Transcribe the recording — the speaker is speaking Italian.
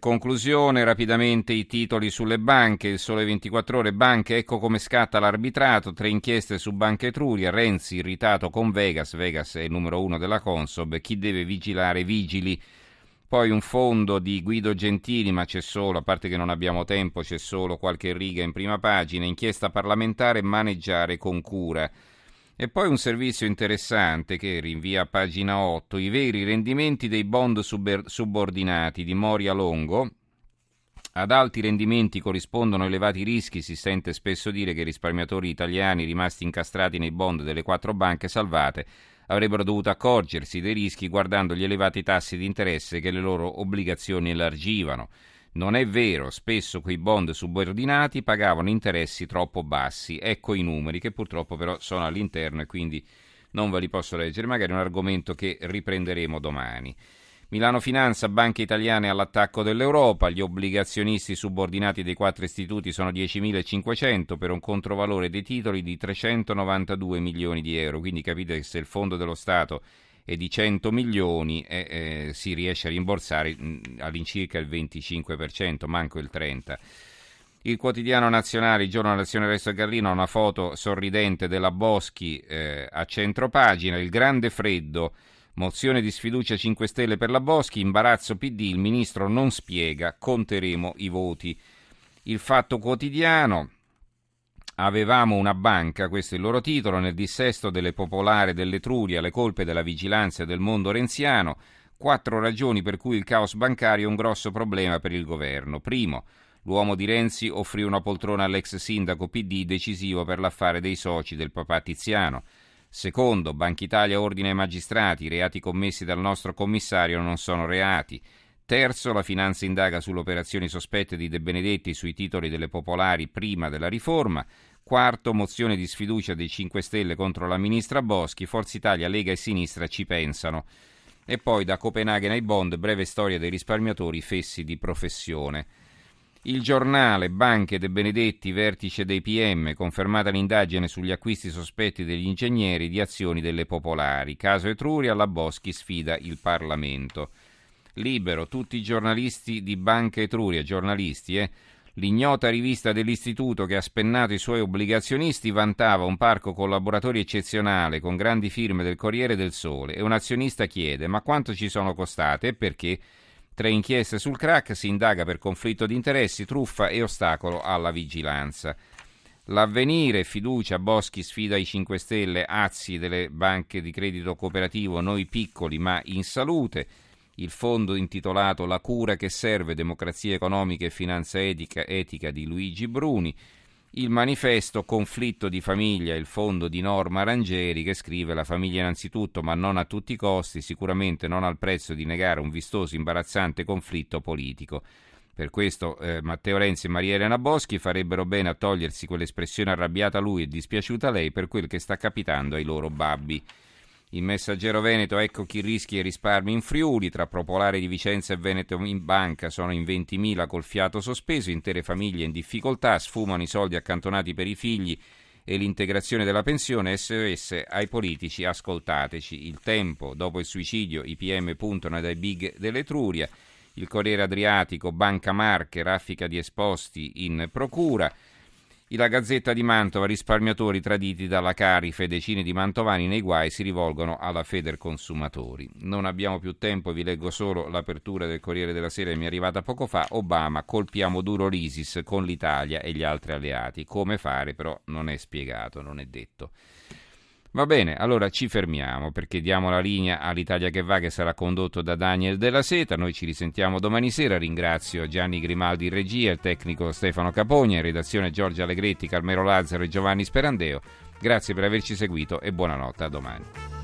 Conclusione, rapidamente i titoli sulle banche, il sole 24 ore, banche, ecco come scatta l'arbitrato, tre inchieste su Banca Etruria, Renzi irritato con Vegas, Vegas è il numero uno della Consob, chi deve vigilare? Vigili, poi un fondo di Guido Gentili, ma c'è solo, a parte che non abbiamo tempo, c'è solo qualche riga in prima pagina, inchiesta parlamentare, maneggiare con cura. E poi un servizio interessante che rinvia a pagina 8, i veri rendimenti dei bond subordinati di Moria Longo. Ad alti rendimenti corrispondono elevati rischi, si sente spesso dire che i risparmiatori italiani rimasti incastrati nei bond delle quattro banche salvate avrebbero dovuto accorgersi dei rischi guardando gli elevati tassi di interesse che le loro obbligazioni elargivano. Non è vero, spesso quei bond subordinati pagavano interessi troppo bassi. Ecco i numeri che purtroppo però sono all'interno e quindi non ve li posso leggere, magari è un argomento che riprenderemo domani. Milano Finanza, banche italiane all'attacco dell'Europa, gli obbligazionisti subordinati dei quattro istituti sono 10.500 per un controvalore dei titoli di 392 milioni di euro, quindi capite che se il Fondo dello Stato e di 100 milioni eh, eh, si riesce a rimborsare mm, all'incirca il 25%, manco il 30%. Il quotidiano nazionale, il giorno dell'azione Resto Gallino, ha una foto sorridente della Boschi eh, a centropagina, il grande freddo, mozione di sfiducia 5 Stelle per la Boschi, imbarazzo PD, il ministro non spiega, conteremo i voti. Il fatto quotidiano, Avevamo una banca, questo è il loro titolo, nel dissesto delle popolari dell'Etruria, le colpe della vigilanza del mondo renziano, quattro ragioni per cui il caos bancario è un grosso problema per il governo. Primo, l'uomo di Renzi offrì una poltrona all'ex sindaco PD decisivo per l'affare dei soci del papà Tiziano. Secondo, Banca Italia ordina ai magistrati, i reati commessi dal nostro commissario non sono reati. Terzo, la finanza indaga sulle operazioni sospette di De Benedetti sui titoli delle popolari prima della riforma. Quarto, mozione di sfiducia dei 5 Stelle contro la ministra Boschi, Forza Italia, Lega e Sinistra ci pensano. E poi da Copenaghen ai Bond, breve storia dei risparmiatori fessi di professione. Il giornale, banche De Benedetti, vertice dei PM, confermata l'indagine sugli acquisti sospetti degli ingegneri di azioni delle popolari. Caso Etruria, la Boschi sfida il Parlamento. Libero, tutti i giornalisti di Banca Etruria, giornalisti, eh, L'ignota rivista dell'istituto che ha spennato i suoi obbligazionisti vantava un parco collaboratori eccezionale con grandi firme del Corriere del Sole e un azionista chiede ma quanto ci sono costate e perché? Tre inchieste sul crack si indaga per conflitto di interessi, truffa e ostacolo alla vigilanza. L'avvenire, fiducia, Boschi sfida i 5 Stelle, Azzi delle banche di credito cooperativo, noi piccoli ma in salute il fondo intitolato La cura che serve, democrazia economica e finanza etica, etica di Luigi Bruni, il manifesto Conflitto di famiglia, il fondo di Norma Rangeri che scrive la famiglia innanzitutto ma non a tutti i costi, sicuramente non al prezzo di negare un vistoso imbarazzante conflitto politico. Per questo eh, Matteo Renzi e Maria Elena Boschi farebbero bene a togliersi quell'espressione arrabbiata a lui e dispiaciuta a lei per quel che sta capitando ai loro babbi. Il messaggero Veneto, ecco chi rischia i risparmi in Friuli, tra Propolare di Vicenza e Veneto in banca sono in 20.000 col fiato sospeso, intere famiglie in difficoltà, sfumano i soldi accantonati per i figli e l'integrazione della pensione, SOS ai politici, ascoltateci. Il tempo, dopo il suicidio, i PM puntano dai big dell'Etruria, il Corriere Adriatico, Banca Marche, raffica di esposti in procura, la Gazzetta di Mantova, risparmiatori traditi dalla Carife, decine di mantovani nei guai si rivolgono alla Feder Consumatori. Non abbiamo più tempo, vi leggo solo l'apertura del Corriere della Sera che mi è arrivata poco fa. Obama, colpiamo duro l'ISIS con l'Italia e gli altri alleati. Come fare però non è spiegato, non è detto. Va bene, allora ci fermiamo perché diamo la linea all'Italia che va che sarà condotto da Daniel Della Seta. Noi ci risentiamo domani sera. Ringrazio Gianni Grimaldi in regia, il tecnico Stefano Capogna, in redazione Giorgia Allegretti, Carmelo Lazzaro e Giovanni Sperandeo. Grazie per averci seguito e buonanotte, a domani.